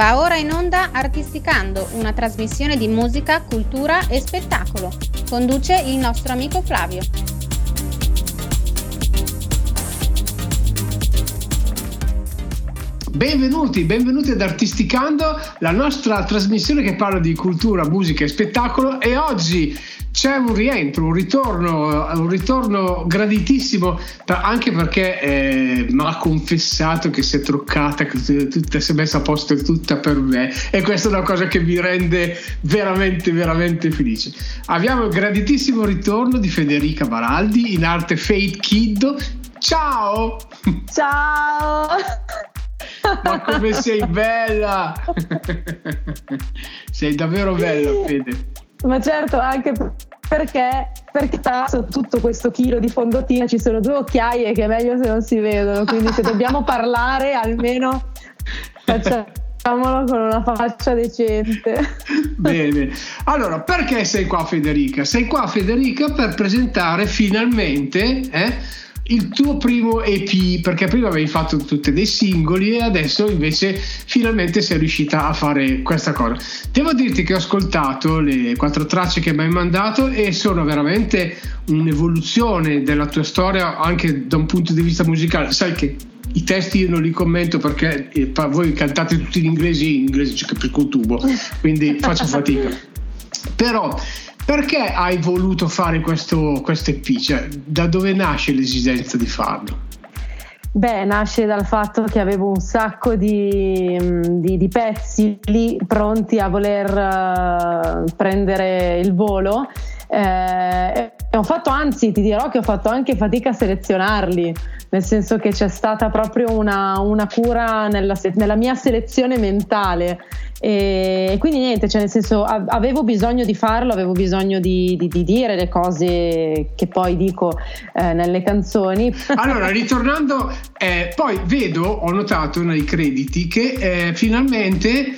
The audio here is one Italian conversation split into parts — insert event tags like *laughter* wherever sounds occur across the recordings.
Va ora in onda Artisticando, una trasmissione di musica, cultura e spettacolo. Conduce il nostro amico Flavio. Benvenuti, benvenuti ad Artisticando, la nostra trasmissione che parla di cultura, musica e spettacolo e oggi c'è un rientro, un ritorno, un ritorno graditissimo anche perché eh, mi ha confessato che si è truccata, che si è messa a posto tutta per me e questa è una cosa che mi rende veramente, veramente felice. Abbiamo il graditissimo ritorno di Federica Baraldi in arte Fate Kid. Ciao! Ciao! Ma come sei bella! *laughs* sei davvero bella, Fede. Ma certo, anche perché, perché su tutto questo chilo di fondotina ci sono due occhiaie che è meglio se non si vedono, quindi se dobbiamo parlare almeno *laughs* facciamolo con una faccia decente. Bene, allora perché sei qua Federica? Sei qua Federica per presentare finalmente... Eh, il tuo primo EP, perché prima avevi fatto tutti dei singoli e adesso invece finalmente sei riuscita a fare questa cosa. Devo dirti che ho ascoltato le quattro tracce che mi hai mandato e sono veramente un'evoluzione della tua storia anche da un punto di vista musicale. Sai che i testi io non li commento perché eh, voi cantate tutti in inglese, in inglese ci capisco un tubo, quindi faccio fatica. *laughs* Però perché hai voluto fare questo, questo EP? Cioè, da dove nasce l'esigenza di farlo? Beh, nasce dal fatto che avevo un sacco di, di, di pezzi lì pronti a voler uh, prendere il volo. Eh, ho fatto, anzi, ti dirò che ho fatto anche fatica a selezionarli, nel senso che c'è stata proprio una, una cura nella, nella mia selezione mentale e quindi niente, cioè nel senso avevo bisogno di farlo, avevo bisogno di, di, di dire le cose che poi dico eh, nelle canzoni. *laughs* Allora, ritornando, eh, poi vedo, ho notato nei crediti che eh, finalmente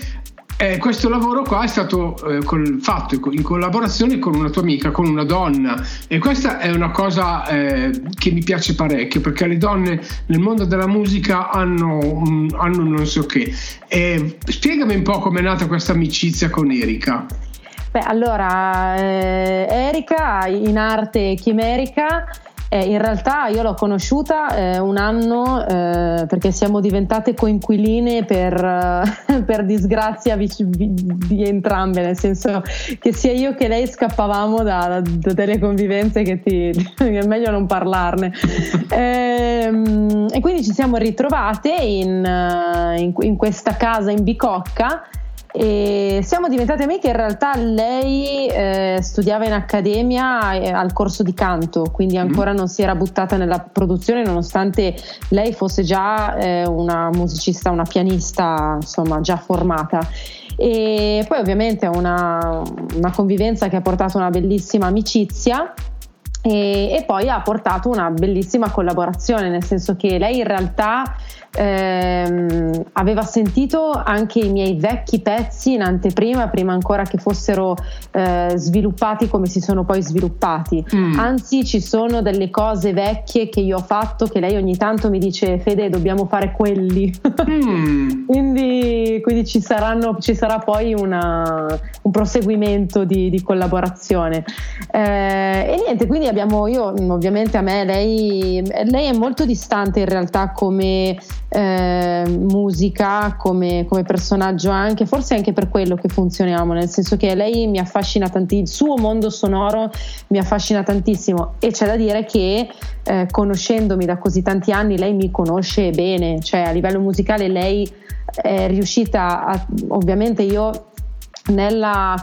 eh, questo lavoro qua è stato eh, col, fatto in collaborazione con una tua amica, con una donna e questa è una cosa eh, che mi piace parecchio perché le donne nel mondo della musica hanno, um, hanno non so che. spiegami un po' com'è nata questa amicizia con Erika. Beh, allora, eh, Erika in arte chimerica eh, in realtà io l'ho conosciuta eh, un anno eh, perché siamo diventate coinquiline per, *laughs* per disgrazia di, di, entrambe, nel senso che sia io che lei scappavamo da, da delle convivenze che ti, *laughs* è meglio non parlarne. *laughs* Ehm, e quindi ci siamo ritrovate in, in, in questa casa in Bicocca e siamo diventate amiche, in realtà lei eh, studiava in accademia eh, al corso di canto, quindi mm-hmm. ancora mm. non si era buttata nella produzione nonostante lei fosse già eh, una musicista, una pianista, insomma, già formata. E poi ovviamente una, una convivenza che ha portato una bellissima amicizia e, e, poi ha portato una bellissima collaborazione, nel senso che lei in realtà ehm, aveva sentito anche i miei vecchi pezzi in anteprima, prima ancora che fossero eh, sviluppati come si sono poi sviluppati. Mm. Anzi, ci sono delle cose vecchie che io ho fatto che lei ogni tanto mi dice: Fede, dobbiamo fare quelli. Mm. *laughs* quindi, quindi ci, saranno, ci, sarà poi una, un proseguimento di, di collaborazione. Eh, e niente, quindi abbiamo io, ovviamente a me, lei, lei è molto distante in realtà come eh, musica come, come, personaggio anche, forse anche per quello che funzioniamo, nel senso che lei mi affascina tantissimo, il suo mondo sonoro mi affascina tantissimo e c'è da dire che eh, conoscendomi da così tanti anni lei mi conosce bene, cioè a livello musicale lei è riuscita a, ovviamente io nella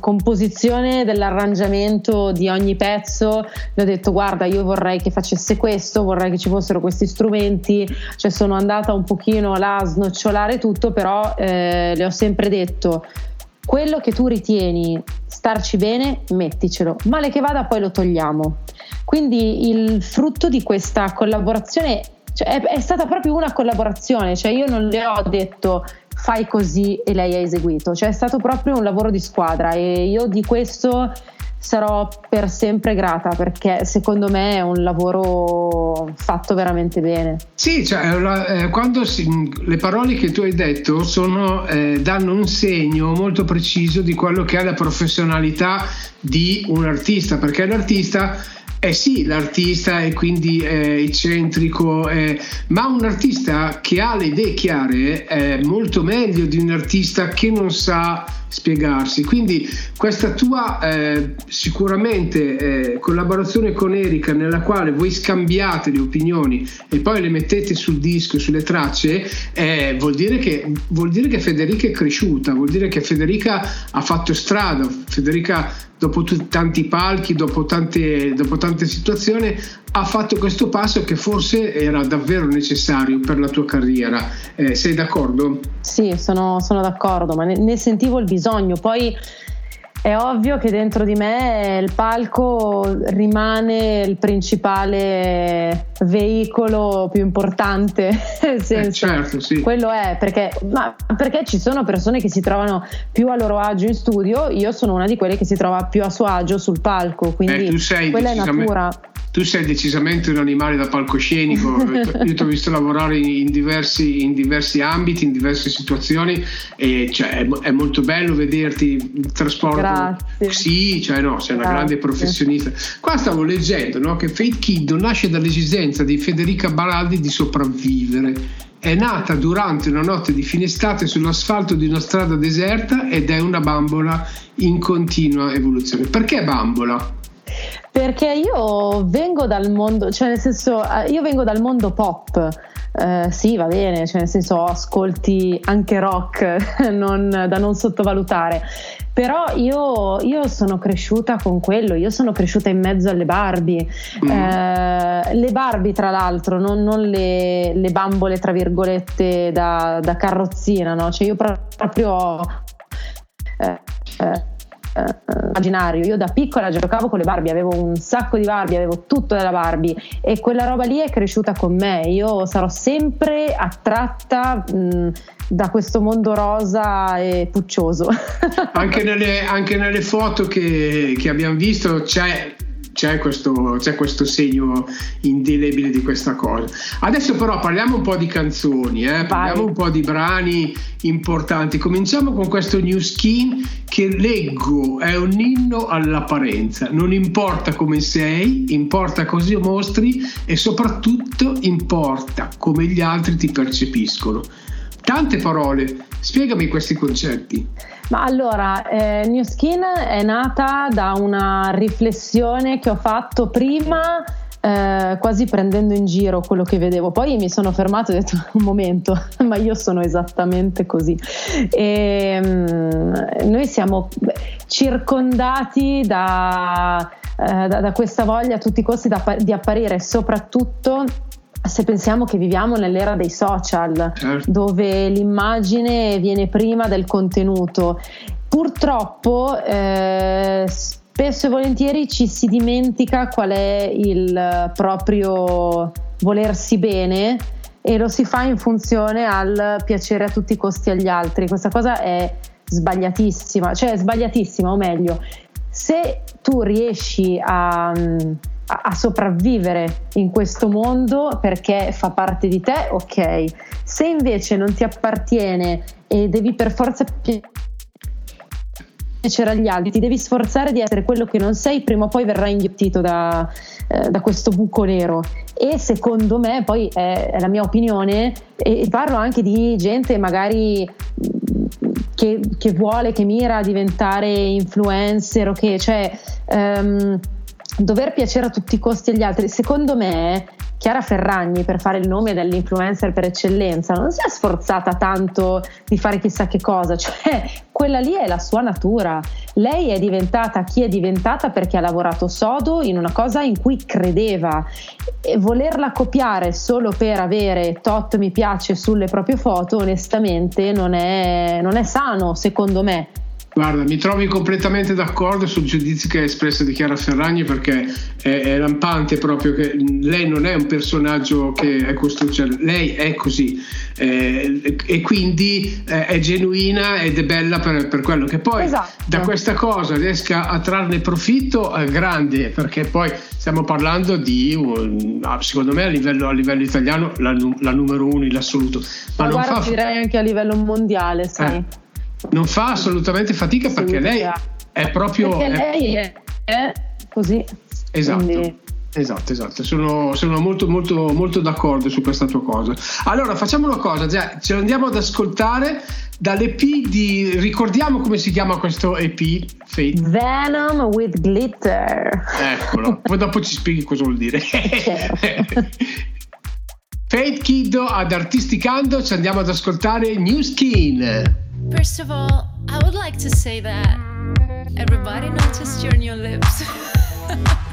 composizione dell'arrangiamento di ogni pezzo le ho detto guarda io vorrei che facesse questo vorrei che ci fossero questi strumenti. Cioè sono andata un pochino là a snocciolare tutto però eh, le ho sempre detto quello che tu ritieni starci bene metticelo male che vada poi lo togliamo. Quindi il frutto di questa collaborazione cioè, è, è stata proprio una collaborazione cioè io non le ho detto fai così e lei ha eseguito, cioè è stato proprio un lavoro di squadra e io di questo sarò per sempre grata perché secondo me è un lavoro fatto veramente bene. Sì, cioè, eh, quando si, le parole che tu hai detto sono, eh, danno un segno molto preciso di quello che è la professionalità di un artista, perché l'artista eh sì, l'artista è quindi eh, eccentrico, eh, ma un artista che ha le idee chiare è molto meglio di un artista che non sa spiegarsi. Quindi questa tua eh, sicuramente eh, collaborazione con Erika nella quale voi scambiate le opinioni e poi le mettete sul disco, sulle tracce, eh, vuol, dire che, vuol dire che Federica è cresciuta, vuol dire che Federica ha fatto strada, Federica dopo t- tanti palchi, dopo tante, dopo tante situazioni, ha fatto questo passo che forse era davvero necessario per la tua carriera. Eh, sei d'accordo? Sì, sono, sono d'accordo, ma ne, ne, sentivo il bisogno. Poi è ovvio che dentro di me il palco rimane il principale veicolo più importante. *laughs* Nel senso, eh certo, sì. Quello è perché, perché, ci sono persone che si trovano più a loro agio in studio, io sono una di quelle che si trova più a suo agio sul palco, quindi eh, quella è natura tu sei decisamente un animale da palcoscenico, *laughs* io ti ho visto lavorare in diversi, in diversi, ambiti, in diverse situazioni e cioè, è, molto bello vederti il trasporto. Grazie. Sì, cioè no, sei una Grazie. grande professionista. Qua stavo leggendo no, che Fate Kid nasce dall'esigenza di Federica Baraldi di sopravvivere. È nata durante una notte di fine estate sull'asfalto di una strada deserta ed è una bambola in continua evoluzione. Perché bambola? Perché io vengo dal mondo, cioè nel senso, eh, io vengo dal mondo pop. Uh, sì, va bene, cioè nel senso ascolti anche rock *laughs* non, da non sottovalutare, però io, io, sono cresciuta con quello, io sono cresciuta in mezzo alle Barbie, mm. uh, le Barbie tra l'altro, non, non le, le, bambole tra virgolette da, da carrozzina, no? cioè io proprio... Uh, eh, immaginario. Io da piccola giocavo con le Barbie, avevo un sacco di Barbie, avevo tutto della Barbie e quella roba lì è cresciuta con me. Io sarò sempre attratta mh, da questo mondo rosa e puccioso. anche, nelle, anche nelle foto che, che abbiamo visto c'è c'è questo, c'è questo, segno indelebile di questa cosa. Adesso però parliamo un po' di canzoni, eh? parliamo un po' di brani importanti. Cominciamo con questo New Skin che leggo, è un inno all'apparenza. Non importa come sei, importa cosa mostri e soprattutto importa come gli altri ti percepiscono. Tante parole, spiegami questi concetti. Ma allora, eh, New Skin è nata da una riflessione che ho fatto prima. Eh, quasi prendendo in giro quello che vedevo. Poi mi sono fermato e ho detto un momento, *laughs* ma io sono esattamente così. E, um, noi siamo circondati da, uh, da, da, questa voglia a tutti i costi di apparire soprattutto se pensiamo che viviamo nell'era dei social, certo. dove l'immagine viene prima del contenuto, purtroppo eh, spesso e volentieri ci si dimentica qual è il proprio volersi bene e lo si fa in funzione al piacere a tutti i costi agli altri. Questa cosa è sbagliatissima, cioè è sbagliatissima, o meglio, se tu riesci a a, sopravvivere in questo mondo perché fa parte di te, ok. Se invece non ti appartiene e devi per forza piacere agli altri, ti devi sforzare di essere quello che non sei, prima o poi verrai inghiottito da, eh, da questo buco nero. E secondo me, poi è, è la mia opinione, e parlo anche di gente magari che, che, vuole, che mira a diventare influencer o che, cioè, um, dover piacere a tutti i costi agli altri, secondo me Chiara Ferragni, per fare il nome dell'influencer per eccellenza, non si è sforzata tanto di fare chissà che cosa, cioè quella lì è la sua natura. Lei è diventata chi è diventata perché ha lavorato sodo in una cosa in cui credeva e volerla copiare solo per avere tot mi piace sulle proprie foto, onestamente non è, non è sano, secondo me. Guarda, mi trovi completamente d'accordo sul giudizio che ha espresso di Chiara Ferragni perché è, è lampante proprio che lei non è un personaggio che è costruito, cioè lei è così. Eh, e quindi eh, è genuina ed è bella per, per quello che poi esatto. da questa cosa riesca a trarne profitto è grande perché poi stiamo parlando di secondo me a livello, a livello italiano la, la, numero uno in assoluto. Ma, ma guarda, fa direi anche a livello mondiale sai. Eh non fa assolutamente fatica perché lei è proprio... Perché lei è, è così. Esatto. Quindi... Esatto, esatto, sono, sono, molto, molto, molto d'accordo su questa tua cosa. Allora facciamo una cosa, già, ce andiamo ad ascoltare dall'EP di. Ricordiamo come si chiama questo EP? Fate. Venom with Glitter. Eccolo, *laughs* poi dopo ci spieghi cosa vuol dire. Certo. *laughs* Fate Kiddo ad Artisticando, ci andiamo ad ascoltare New Skin. First of all, I would like to say that everybody noticed your new lips. *laughs*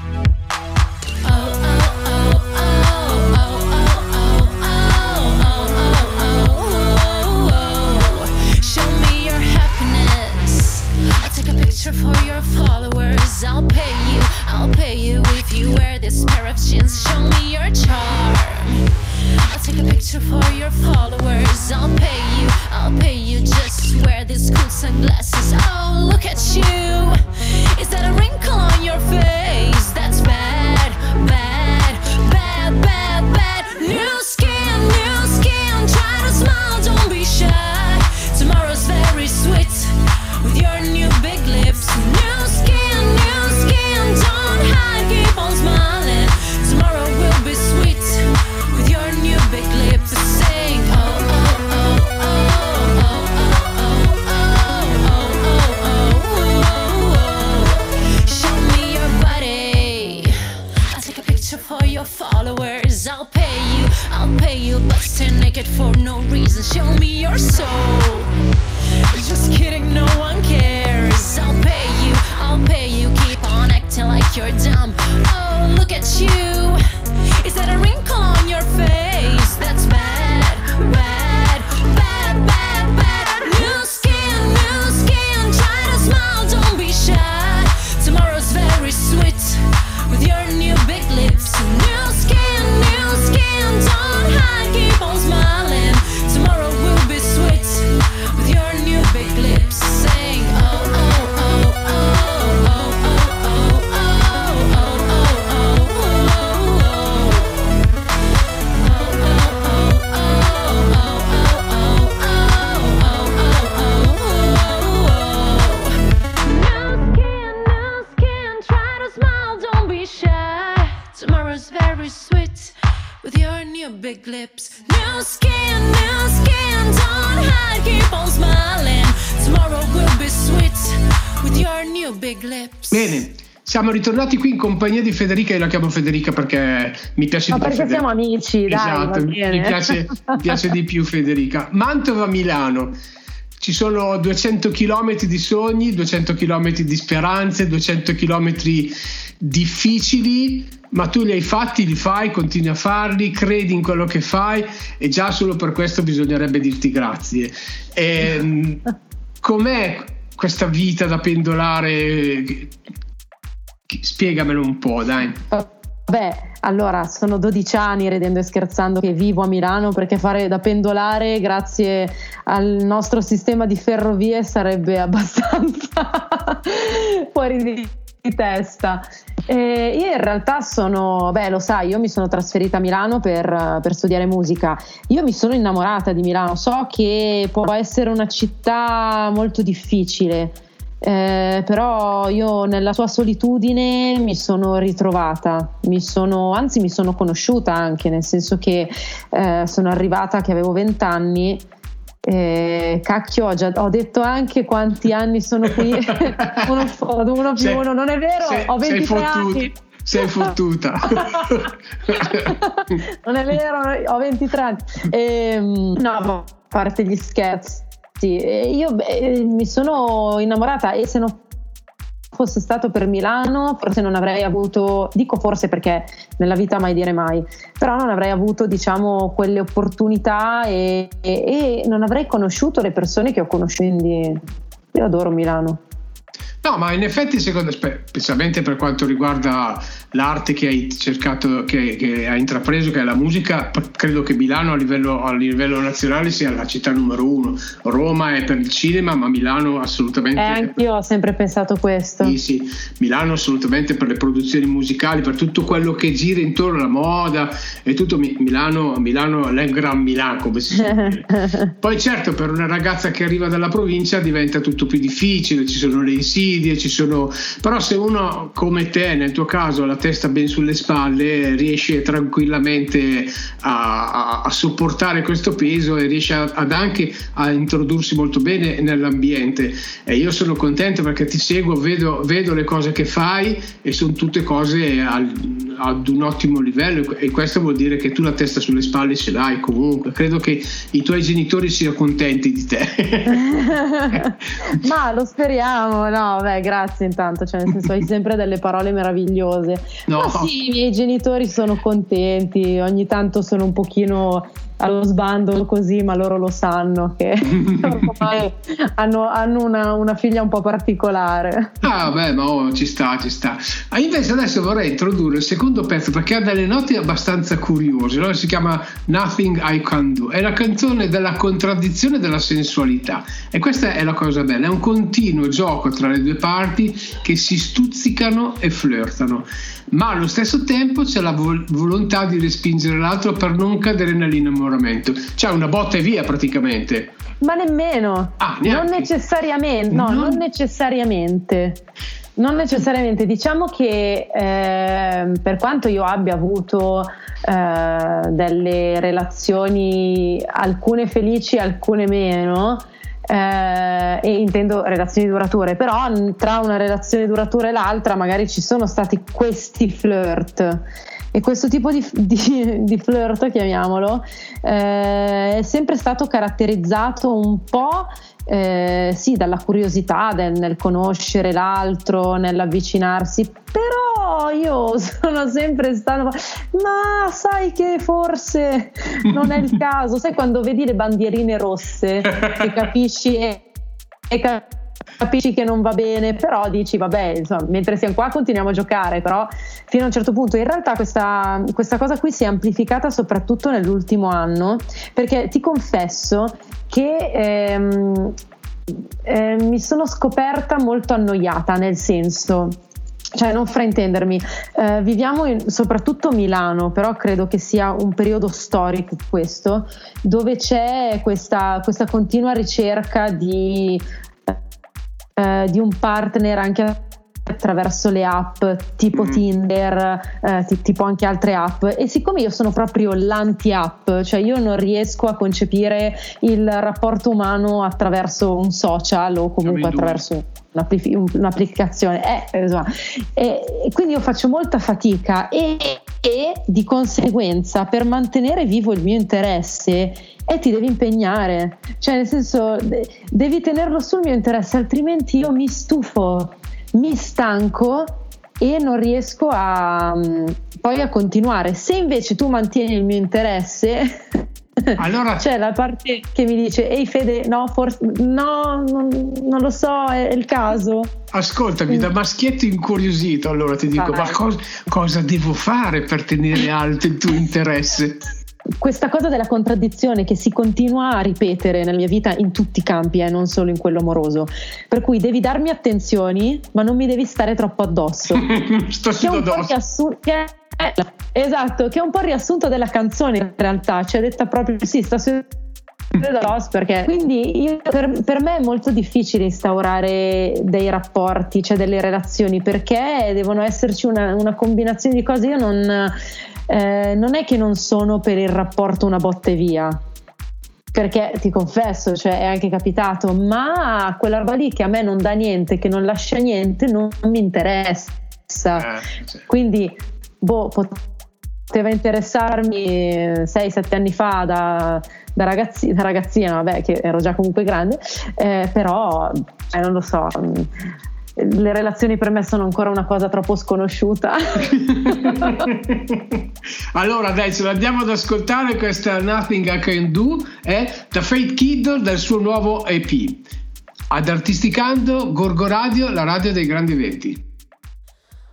ritornati qui in compagnia di Federica, io la chiamo Federica perché mi piace Ma di più. perché Federica. siamo amici, dai, Esatto, va mi piace, piace di più Federica. Mantova-Milano. Ci sono 200 km di sogni, 200 km di speranze, 200 km difficili, ma tu li hai fatti, li fai, continui a farli, credi in quello che fai e già solo per questo bisognerebbe dirti grazie. Ehm, com'è questa vita da pendolare? Spiegamelo un po', dai. Vabbè, allora sono 12 anni ridendo e scherzando che vivo a Milano perché fare da pendolare grazie al nostro sistema di ferrovie sarebbe *laughs* abbastanza fuori di, testa. E io in realtà sono, beh lo sai, io mi sono trasferita a Milano per, per studiare musica. Io mi sono innamorata di Milano, so che può essere una città molto difficile. Eh, però io nella sua solitudine mi sono ritrovata, mi sono, anzi mi sono conosciuta anche, nel senso che eh, sono arrivata che avevo 20 eh, cacchio, ho, già, ho detto anche quanti anni sono qui, *laughs* uno, uno più Sei- uno, non è vero, sei- ho 23 sei fottuta. anni. Sei fottuta. *laughs* non è vero, ho 23 anni. Ehm, no, a parte gli scherzi, eh, io beh, mi sono innamorata e se non fosse stato per Milano forse non avrei avuto, dico forse perché nella vita mai dire mai, però non avrei avuto diciamo quelle opportunità e, e- e non avrei conosciuto le persone che ho conosciuto, quindi Io adoro Milano. No, ma in effetti, secondo me, specialmente per quanto riguarda l'arte che hai cercato, che, che hai intrapreso, che è la musica, credo che Milano a livello, a livello, nazionale sia la città numero uno. Roma è per il cinema, ma Milano assolutamente. Eh, anch'io ho sempre pensato questo. Sì, sì, Milano assolutamente per le produzioni musicali, per tutto quello che gira intorno alla moda e tutto Milano, Milano è il Gran Milano, come si dice. *laughs* Poi certo, per una ragazza che arriva dalla provincia diventa tutto più difficile, ci sono le insidie, ci sono... però se uno come te, nel tuo caso, la testa ben sulle spalle, riesce tranquillamente a, a, a sopportare questo peso e riesce a, ad anche a introdursi molto bene nell'ambiente. E io sono contento perché ti seguo, vedo, vedo le cose che fai e sono tutte cose al, ad un ottimo livello e questo vuol dire che tu la testa sulle spalle ce l'hai comunque. Credo che i tuoi genitori siano contenti di te. *laughs* *laughs* Ma lo speriamo, no, beh, grazie intanto, cioè nel senso hai sempre delle parole meravigliose. No. Ma sì, i miei genitori sono contenti, ogni tanto sono un pochino allo sbando così, ma loro lo sanno che *laughs* ormai hanno, hanno una, una, figlia un po' particolare. Ah, beh, ma oh, ci sta, ci sta. Ah, invece adesso vorrei introdurre il secondo pezzo perché ha delle note abbastanza curiose. No? Si chiama Nothing I Can Do. È la canzone della contraddizione della sensualità. E questa è la cosa bella: è un continuo gioco tra le due parti che si stuzzicano e flirtano ma allo stesso tempo c'è la vol- volontà di respingere l'altro per non cadere nell'innamoramento. C'è una botta e via praticamente. Ma nemmeno. Ah, non necessariamente. No, non... non necessariamente. Non necessariamente, diciamo che eh, per quanto io abbia avuto eh, delle relazioni, alcune felici, alcune meno, eh, e intendo relazioni durature, però tra una relazione duratura e l'altra magari ci sono stati questi flirt e questo tipo di, *laughs* di, di flirt, chiamiamolo, eh, è sempre stato caratterizzato un po' eh, sì, dalla curiosità del, nel conoscere l'altro, nell'avvicinarsi, però io *laughs* sono sempre stato, ma sai che forse non è il *laughs* caso, sai quando vedi le bandierine rosse e capisci e, e capisci che non va bene, però dici vabbè, insomma, mentre siamo qua continuiamo a giocare, però fino a un certo punto in realtà questa, questa cosa qui si è amplificata soprattutto nell'ultimo anno, perché ti confesso che ehm, eh, mi sono scoperta molto annoiata, nel senso cioè non fraintendermi, eh, viviamo in, soprattutto Milano, però credo che sia un periodo storico questo, dove c'è questa, questa continua ricerca di, eh, di un partner anche attraverso le app tipo mm. Tinder, eh, t- tipo anche altre app. E siccome io sono proprio l'anti-app, cioè io non riesco a concepire il rapporto umano attraverso un social o comunque attraverso un'applicazione. Eh, e, e, quindi io faccio molta fatica e, e di conseguenza per mantenere vivo il mio interesse e ti devi impegnare. Cioè nel senso devi tenerlo sul mio interesse altrimenti io mi stufo mi stanco e non riesco a, mm, poi a continuare. Se invece tu mantieni il mio interesse, *laughs* allora, c'è la parte che mi dice ehi Fede no forse no non, non lo so è, il caso ascoltami da maschietto incuriosito allora ti dico Vai. ma cosa, cosa devo fare per tenere *laughs* alto il tuo interesse questa cosa della contraddizione che si continua a ripetere nella mia vita in tutti i campi e eh, non solo in quello amoroso. Per cui devi darmi attenzioni, ma non mi devi stare troppo addosso. *laughs* Sto che è un addosso. Riassu- che è, esatto, che è un po' il riassunto della canzone in realtà, cioè detta proprio sì, sta su perché quindi io, per, per, me è molto difficile instaurare dei rapporti, cioè delle relazioni, perché devono esserci una, una combinazione di cose. Io non, eh, non è che non sono per il rapporto una botte via, perché ti confesso, cioè è anche capitato, ma quella roba lì che a me non dà niente, che non lascia niente, non mi interessa. Eh, sì. Quindi, boh, poteva interessarmi 6-7 anni fa da, da, ragazzi, da, ragazzina, vabbè, che ero già comunque grande, eh, però eh, non lo so le relazioni per me sono ancora una cosa troppo sconosciuta. *laughs* allora dai, ce l'andiamo ad ascoltare questa Nothing I Can Do è The Fate Kid del suo nuovo EP. ad Artisticando Gorgo Radio, la radio dei grandi eventi.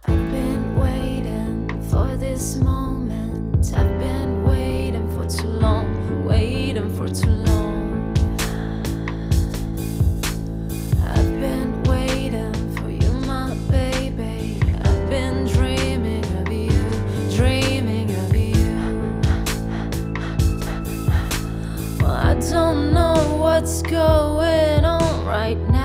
I've been waiting for this moment. I've been waiting for too long, what's going on right now.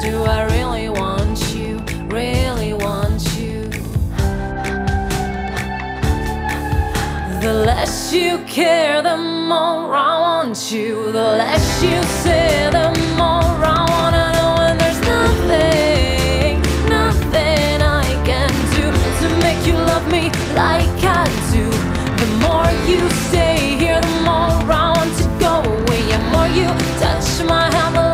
Do I really want you? Really want you? The less you care, the more I want you. The less you say, the more I wanna know. And there's nothing, nothing I can do to make you love me like I do. The more you stay here, the more I want to go away. The more you touch my hand,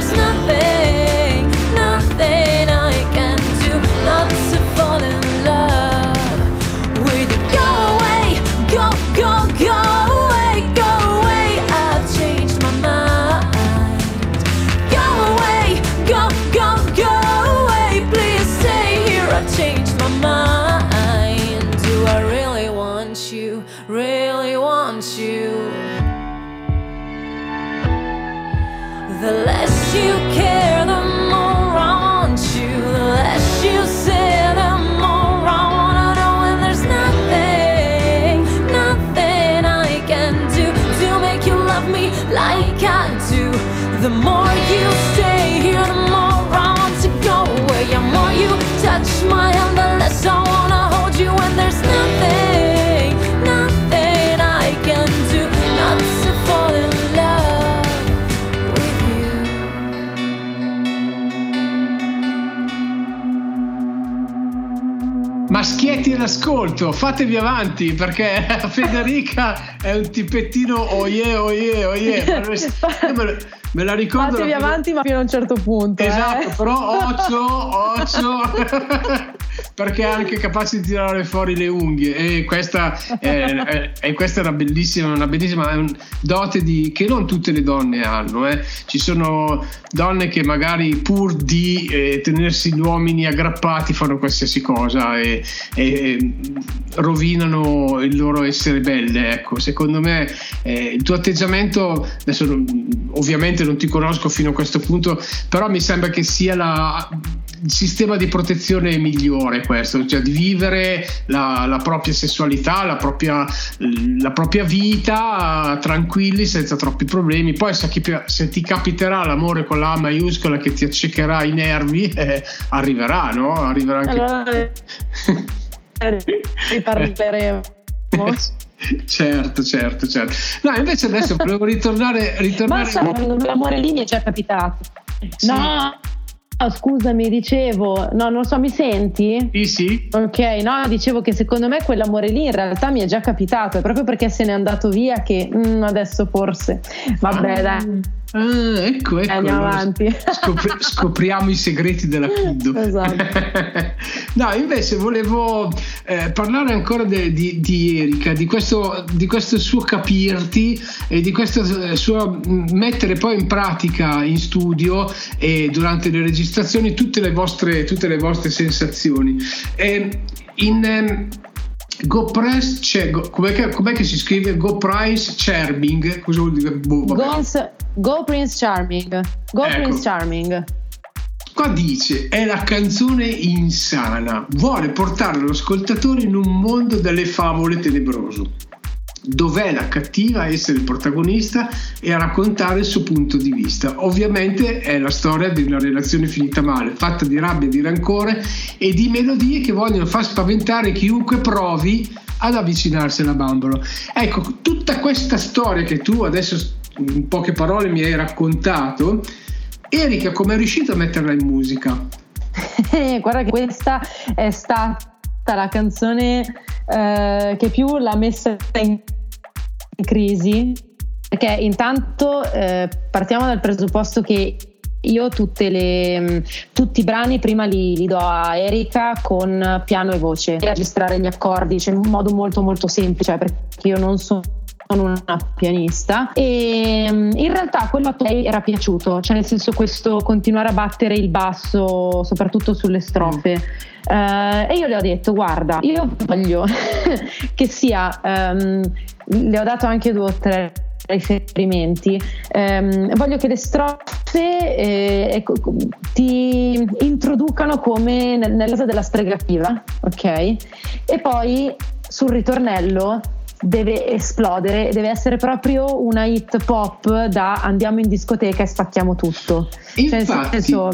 there's nothing, Maschietti all'ascolto, fatevi avanti perché *laughs* Federica è un tipettino oye oye. *laughs* Io me, la ricordo. Fatevi la- avanti, ma fino a un certo punto. eh. Esatto, però occhio, occhio, *laughs* perché è anche capace di tirare fuori le unghie e questa è, è- è- questa una bellissima, una bellissima un dote di, che non tutte le donne hanno. eh. Ci sono donne che magari pur di eh, tenersi gli uomini aggrappati fanno qualsiasi cosa e, e rovinano il loro essere belle. Ecco, secondo me eh, il tuo atteggiamento, adesso ovviamente non ti conosco fino a questo punto, però mi sembra che sia la- sistema di protezione migliore questo, cioè di vivere la, la propria sessualità, la propria, la propria vita tranquilli senza troppi problemi. Poi se, chi- se ti capiterà l'amore con la A maiuscola che ti accecherà i nervi, eh, arriverà, no? Arriverà anche Allora *laughs* riparleremo. certo, certo, certo. No, invece adesso volevo ritornare, ritornare Basta, l'amore lì mi è già capitato. Sì. No, no, scusami, dicevo, no, non so, mi senti? Sì, sì. Ok, no, dicevo che secondo me quell'amore lì in realtà mi è già capitato, è proprio perché se n'è andato via che mm, adesso forse. Vabbè, dai, Ah, ecco, ecco. andiamo avanti. scopri- *laughs* scopriamo i segreti della Kiddo. Esatto. *laughs* no, invece volevo eh, parlare ancora de, di, di, Erika, di questo, di questo, suo capirti e di questo eh, suo mettere poi in pratica in studio e durante le registrazioni tutte le vostre, tutte le vostre sensazioni. E in, ehm, GoPress c'è, go, com'è, che, com'è, che, si scrive? GoPrice Charming? Cosa vuol dire? Boh, Gons, Go Prince Charming. Go ecco. Prince Charming. Qua dice è la canzone insana, vuole portare l'ascoltatore in un mondo delle favole tenebroso. Dov'è la cattiva a essere il protagonista e a raccontare il suo punto di vista? Ovviamente è la storia di una relazione finita male, fatta di rabbia, di rancore e di melodie che vogliono far spaventare chiunque provi ad avvicinarsi alla bambola. Ecco, tutta questa storia che tu adesso in poche parole mi hai raccontato, Erika come è riuscita a metterla in musica? *laughs* Guarda che questa è stata la canzone eh, che più l'ha messa in crisi perché intanto eh, partiamo dal presupposto che io le, mm, tutti i brani prima li, li, do a Erika con piano e voce, registrare gli accordi, cioè in un modo molto molto semplice perché io non sono sono una pianista e mm, in realtà quello a lei era piaciuto, cioè nel senso questo continuare a battere il basso soprattutto sulle strofe. Uh, e io le ho detto guarda io voglio *laughs* che sia um, le ho dato anche due o tre riferimenti um, voglio che le strofe eh, ti introducano come nel, nella della stregativa ok e poi sul ritornello deve esplodere, deve essere proprio una hit pop da andiamo in discoteca e spacchiamo tutto. Infatti, cioè,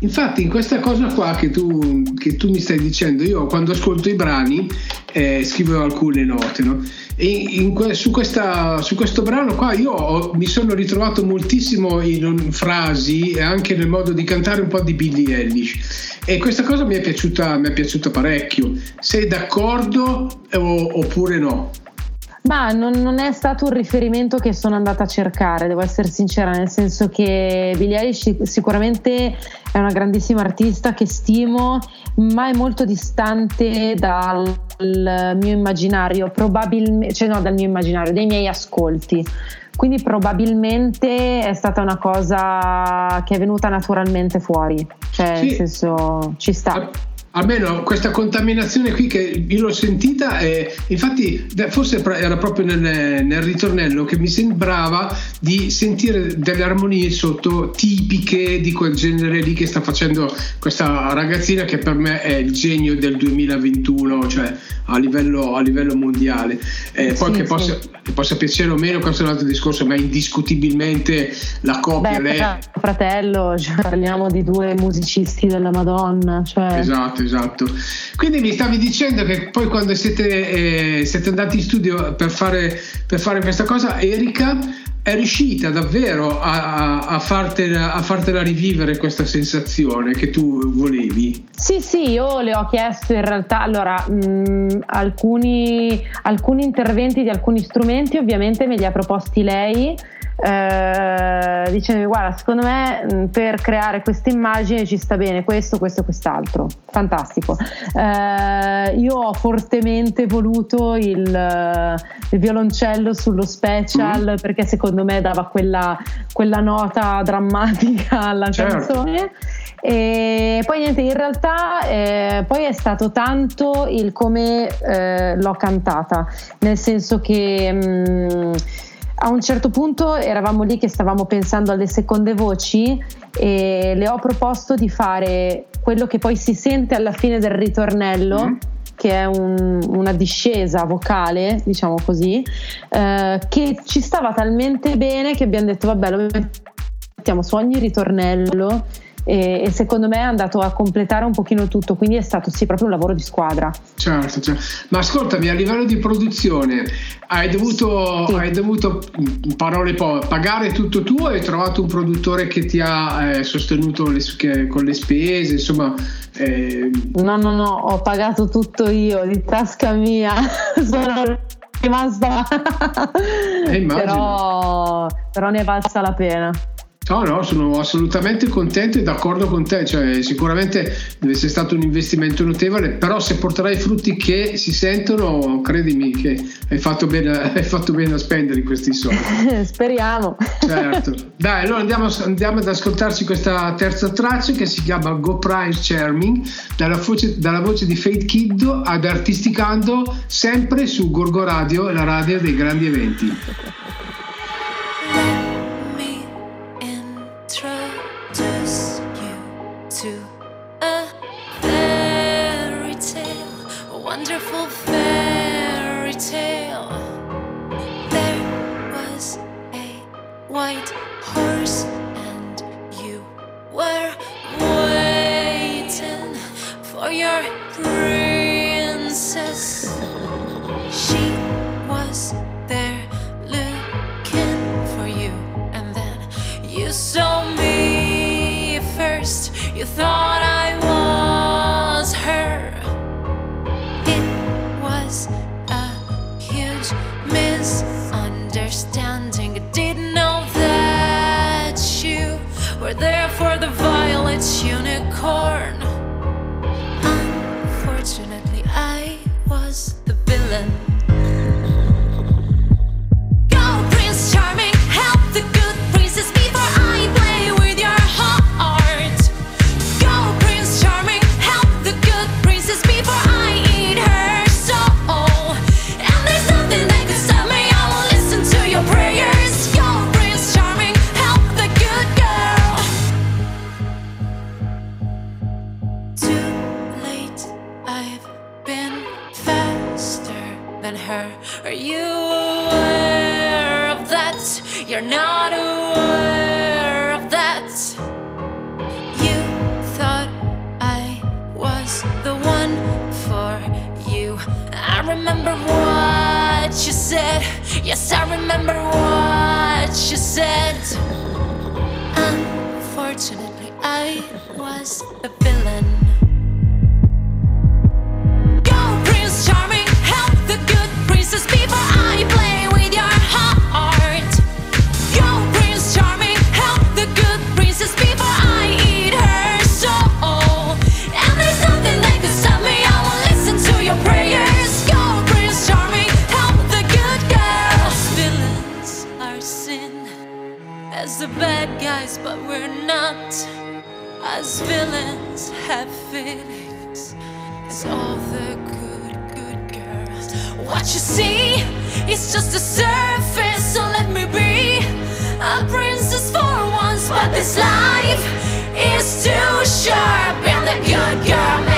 infatti in questa cosa qua che tu, che tu, mi stai dicendo, io quando ascolto i brani eh, scrivo alcune note, no? E in, su, questa, su, questo brano qua io ho, mi sono ritrovato moltissimo in frasi e anche nel modo di cantare un po' di Billie Eilish e questa cosa mi è piaciuta, mi è piaciuta parecchio. Sei d'accordo o, oppure no? Ma non, non, è stato un riferimento che sono andata a cercare, devo essere sincera, nel senso che Billie Eilish sicuramente è una grandissima artista che stimo, ma è molto distante dal mio immaginario, probabilmente, cioè no, dal mio immaginario, dei miei ascolti. Quindi probabilmente è stata una cosa che è venuta naturalmente fuori, cioè sì. nel senso ci sta almeno questa contaminazione qui che io l'ho sentita e infatti forse era proprio nel, nel, ritornello che mi sembrava di sentire delle armonie sotto tipiche di quel genere lì che sta facendo questa ragazzina che per me è il genio del 2021 cioè a livello, a livello mondiale. Eh, poi sì, che, sì. Possa, che, Possa, piacere o meno questo è un altro discorso ma indiscutibilmente la coppia Beh, lei... fratello cioè, parliamo di due musicisti della Madonna cioè... esatto esatto, Quindi mi stavi dicendo che poi quando siete, eh, siete andati in studio per fare, per fare, questa cosa, Erika è riuscita davvero a, a, fartela, a, fartela, rivivere questa sensazione che tu volevi? Sì, sì, io le ho chiesto in realtà, allora, mh, alcuni, alcuni interventi di alcuni strumenti ovviamente me li ha proposti lei eh, dicendo guarda secondo me per creare questa immagine ci sta bene questo, questo e quest'altro fantastico eh, io ho fortemente voluto il, il violoncello sullo special mm. perché secondo me dava quella, quella nota drammatica alla certo. canzone e poi niente, in realtà eh, poi è stato tanto il come eh, l'ho cantata, nel senso che mh, a un certo punto eravamo lì che stavamo pensando alle seconde voci e le ho proposto di fare quello che poi si sente alla fine del ritornello. Mm che è un, una discesa vocale, diciamo così, eh, che ci stava talmente bene che abbiamo detto vabbè lo mettiamo su ogni ritornello e, e, secondo me è andato a completare un pochino tutto, quindi è stato sì proprio un lavoro di squadra. Certo, certo. ma ascoltami, a livello di produzione hai dovuto, sì. hai dovuto parole po', pagare tutto tu hai trovato un produttore che ti ha eh, sostenuto le, che, con le spese, insomma... Eh... No, no, no, ho pagato tutto io di tasca mia, *laughs* sono rimasta... Eh, però, però ne è valsa la pena. No, no, sono assolutamente contento e d'accordo con te, cioè, sicuramente deve essere stato un investimento notevole, però se porterai i frutti che si sentono, credimi che hai fatto bene, hai fatto bene a spendere questi soldi. *laughs* Speriamo. Certo. Dai, allora andiamo, andiamo, ad ascoltarci questa terza traccia che si chiama Go Price Charming, dalla voce, dalla voce di Fate Kiddo ad Artisticando, sempre su Gorgo Radio, la radio dei grandi eventi. all the good, good girls. What you see is just the surface, so let me be a princess for once. But this life is too sharp, and the good girl.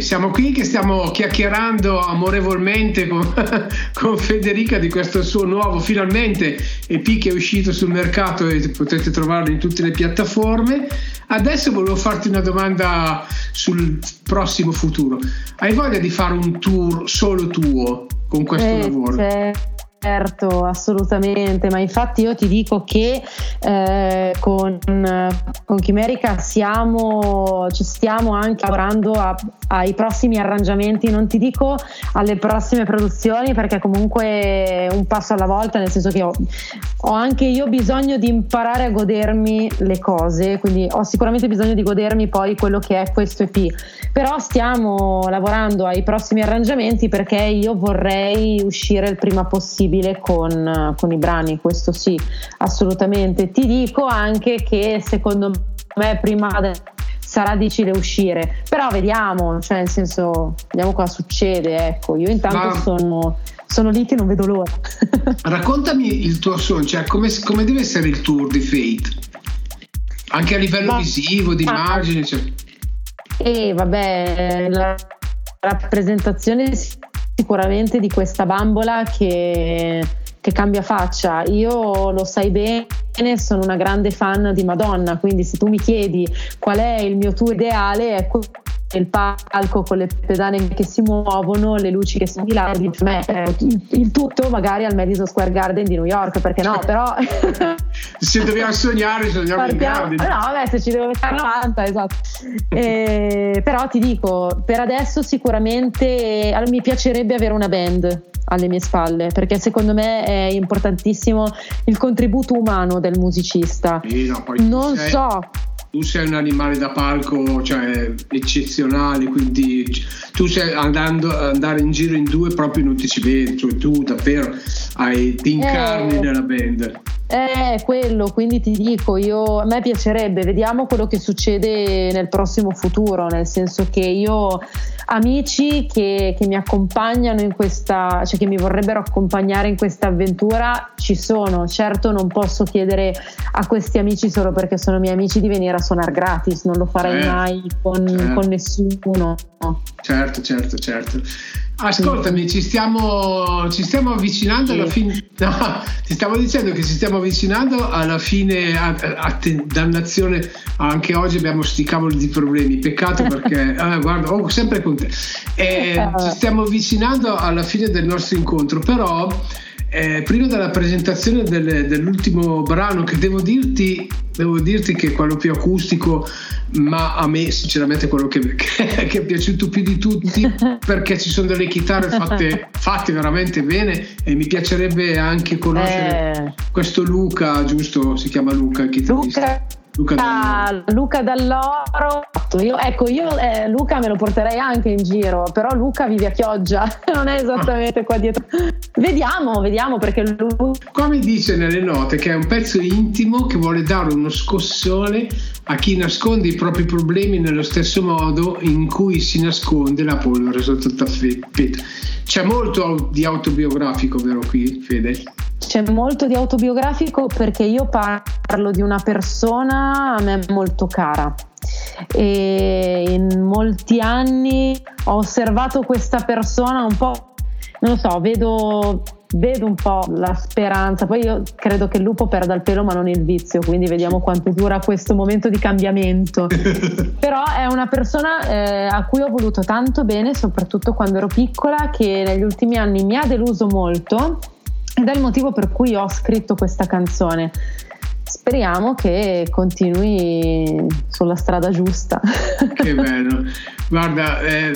Siamo qui che stiamo chiacchierando amorevolmente con, *laughs* con, Federica di questo suo nuovo, finalmente, EP che è uscito sul mercato e potete trovarlo in tutte le piattaforme. Adesso volevo farti una domanda sul prossimo futuro. Hai voglia di fare un tour solo tuo con questo eh, lavoro? Certo. Certo, assolutamente, ma infatti io ti dico che eh, con, con Chimerica siamo, ci stiamo anche lavorando a, ai prossimi arrangiamenti, non ti dico alle prossime produzioni perché comunque un passo alla volta, nel senso che ho, ho anche io bisogno di imparare a godermi le cose, quindi ho sicuramente bisogno di godermi poi quello che è questo EP, però stiamo lavorando ai prossimi arrangiamenti perché io vorrei uscire il prima possibile possibile con, con i brani, questo sì, assolutamente. Ti dico anche che secondo me prima sarà difficile uscire, però vediamo, cioè nel senso, vediamo cosa succede, ecco, io intanto Ma... sono sono lì che non vedo l'ora. *laughs* Raccontami il tuo sogno, cioè come, come, deve essere il tour di Fate? Anche a livello Ma, visivo, di immagine? Cioè. E vabbè, la rappresentazione sicuramente di questa bambola che, che cambia faccia. Io lo sai bene, sono una grande fan di Madonna, quindi se tu mi chiedi qual è il mio tour ideale, ecco il palco con le pedane che si muovono, le luci che sono di là, eh, il tutto magari al Madison Square Garden di New York, perché no, però... *laughs* se dobbiamo sognare, sogniamo in Garden. No, vabbè, se ci devo mettere 90, esatto. *laughs* Eh, però ti dico, per adesso sicuramente mi piacerebbe avere una band alle mie spalle, perché secondo me è importantissimo il contributo umano del musicista. Sì, no, non sei, so. Tu sei un animale da palco cioè, eccezionale, quindi tu sei andando andare in giro in due proprio non ti ci vedi, cioè tu davvero hai, ti incarni eh. nella band. Eh, quello, quindi ti dico, io, a me piacerebbe, vediamo quello che succede nel prossimo futuro, nel senso che io amici che, che mi accompagnano in questa, cioè che mi vorrebbero accompagnare in questa avventura ci sono, certo non posso chiedere a questi amici solo perché sono miei amici di venire a suonare gratis, non lo farei certo, mai con, certo. con nessuno. Certo, certo, certo. Ascoltami, ci stiamo, ci stiamo avvicinando sì. alla fine. No, ti stavo dicendo che ci stiamo avvicinando alla fine. A, a, dannazione, anche oggi abbiamo sti cavoli di problemi. Peccato *laughs* perché, eh, guarda, oh, sempre con te. Eh, ci stiamo avvicinando alla fine del nostro incontro, però eh, prima della presentazione del, dell'ultimo brano che devo dirti, devo dirti che è quello più acustico, ma a me sinceramente quello che, che, *laughs* che, è piaciuto più di tutti *laughs* perché ci sono delle chitarre fatte, fatte veramente bene e mi piacerebbe anche conoscere eh. questo Luca, giusto? Si chiama Luca il chitarrista. Luca Luca, Dall'Oro. Luca Dall'Oro. Io, ecco, io eh, Luca me lo porterei anche in giro, però Luca vive a Chioggia, *laughs* non è esattamente qua dietro. Vediamo, vediamo perché lui... Come dice nelle note che è un pezzo intimo che vuole dare uno scossone a chi nasconde i propri problemi nello stesso modo in cui si nasconde la polvere sotto il tappeto. C'è molto di autobiografico, vero qui, Fede? C'è molto di autobiografico perché io parlo di una persona a me molto cara e in molti anni ho osservato questa persona un po', non lo so, vedo, vedo un po' la speranza, poi io credo che il lupo perda il pelo ma non il vizio, quindi vediamo quanto dura questo momento di cambiamento. *laughs* Però è una persona eh, a cui ho voluto tanto bene, soprattutto quando ero piccola, che negli ultimi anni mi ha deluso molto ed è il motivo per cui ho scritto questa canzone. Speriamo che continui sulla strada giusta. Che bello. *laughs* Guarda, eh,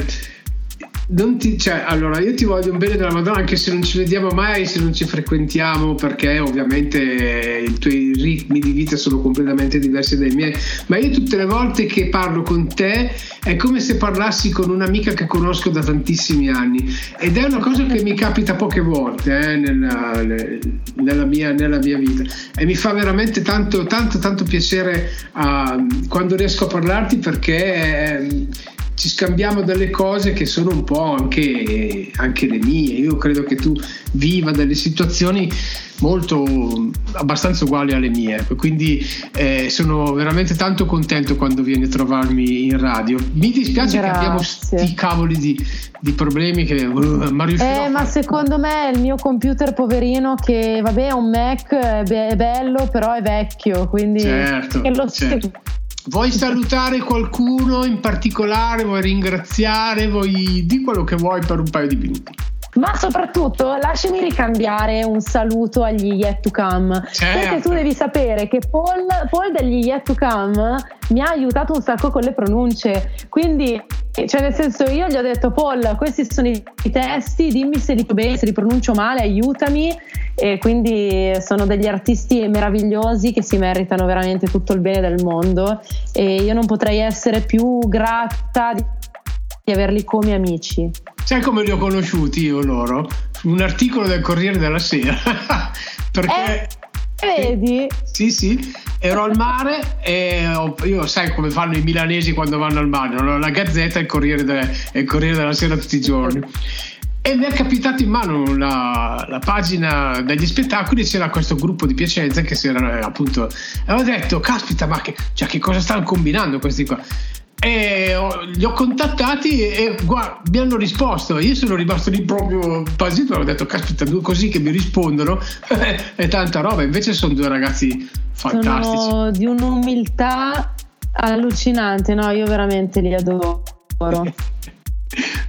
ti, cioè, allora io ti voglio un bene della Madonna anche se non ci vediamo mai, se non ci frequentiamo perché ovviamente i tuoi ritmi di vita sono completamente diversi dai miei, ma io tutte le volte che parlo con te è come se parlassi con un'amica che conosco da tantissimi anni. Ed è una cosa che mi capita poche volte eh, nella, nella, mia, nella, mia, vita. E mi fa veramente tanto tanto tanto piacere uh, quando riesco a parlarti perché... Uh, ci scambiamo delle cose che sono un po' anche, anche, le mie. Io credo che tu viva delle situazioni molto abbastanza uguali alle mie, quindi eh, sono veramente tanto contento quando vieni a trovarmi in radio. Mi dispiace Grazie. che abbiamo sti cavoli di, di problemi che uh, ma eh, ma secondo me il mio computer poverino che vabbè è un Mac è bello però è vecchio quindi certo, lo certo. Vuoi salutare qualcuno in particolare? Vuoi ringraziare? Vuoi di quello che vuoi per un paio di minuti? Ma soprattutto lasciami ricambiare un saluto agli Yet to Come. Certo. Perché tu devi sapere che Paul, Paul degli Yet to Come mi ha aiutato un sacco con le pronunce. Quindi, cioè, nel senso, io gli ho detto: Paul, questi sono i testi, dimmi se li bene, se li pronuncio male, aiutami. E quindi sono degli artisti meravigliosi che si meritano veramente tutto il bene del mondo. E io non potrei essere più grata di, di averli come amici. Sai come li ho conosciuti io loro? Un articolo del Corriere della Sera. *laughs* Perché. Eh Vedi? Sì, sì, ero al mare e io sai come fanno i milanesi quando vanno al mare, la Gazzetta e il il Corriere della Sera tutti i giorni. E mi è capitato in mano la, la, pagina degli spettacoli c'era questo gruppo di Piacenza che si era appunto... E ho detto, caspita, ma che, cioè, che cosa stanno combinando questi qua? E li ho contattati e guarda, mi hanno risposto. Io sono rimasto lì proprio basito. Ho detto, caspita, due così che mi rispondono è *laughs* tanta roba. Invece sono due ragazzi fantastici. Sono di un'umiltà allucinante. No, io veramente li adoro. *laughs*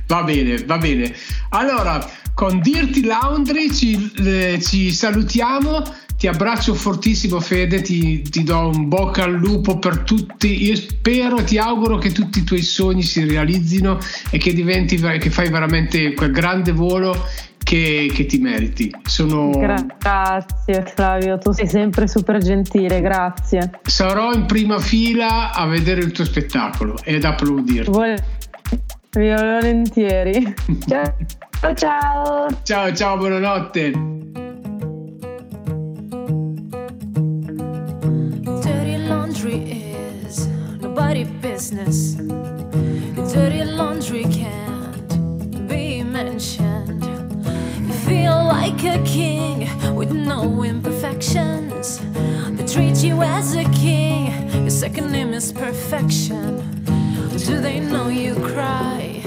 Va bene, va bene. Allora, con Dirty Laundry ci, eh, ci salutiamo. Ti abbraccio fortissimo Fede, ti, ti, do un bocca al lupo per tutti. Io spero e ti auguro che tutti i tuoi sogni si realizzino e che diventi, che fai veramente quel grande volo che, che, ti meriti. Sono... Grazie Flavio, tu sei sempre super gentile, grazie. Sarò in prima fila a vedere il tuo spettacolo e ad applaudirti. Vol- volentieri. *laughs* ciao ciao. Ciao ciao, buonanotte. Nobody business. Dirty laundry can't be mentioned. You feel like a king with no imperfections. They treat you as a king. Your second name is perfection. Do they know you cry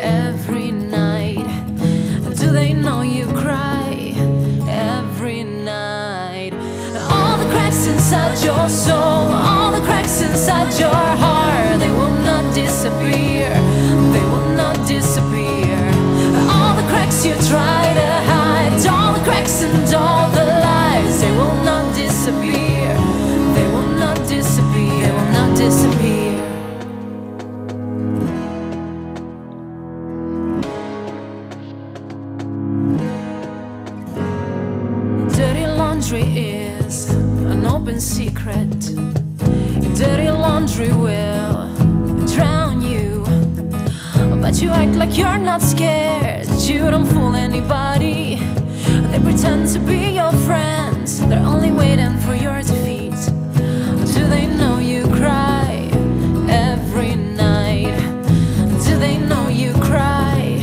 every night? Do they know you cry every night? All the cracks inside your soul, inside your heart, they will not disappear. They will not disappear. All the cracks you try to hide, all the cracks and all the lies, they will not disappear. They will not disappear. They will not disappear. Dirty laundry is an open secret. Laundry will drown you. But you act like you're not scared. You don't fool anybody. They pretend to be your friends. They're only waiting for your defeat. Do they know you cry every night? Do they know you cry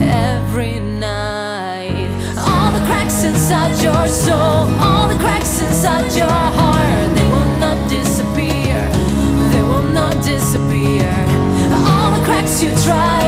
every night? All the cracks inside your soul, all the cracks inside your heart, try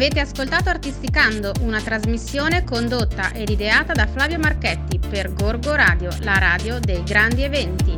Avete ascoltato Artisticando, una trasmissione condotta ed ideata da Flavio Marchetti per Gorgo Radio, la radio dei grandi eventi.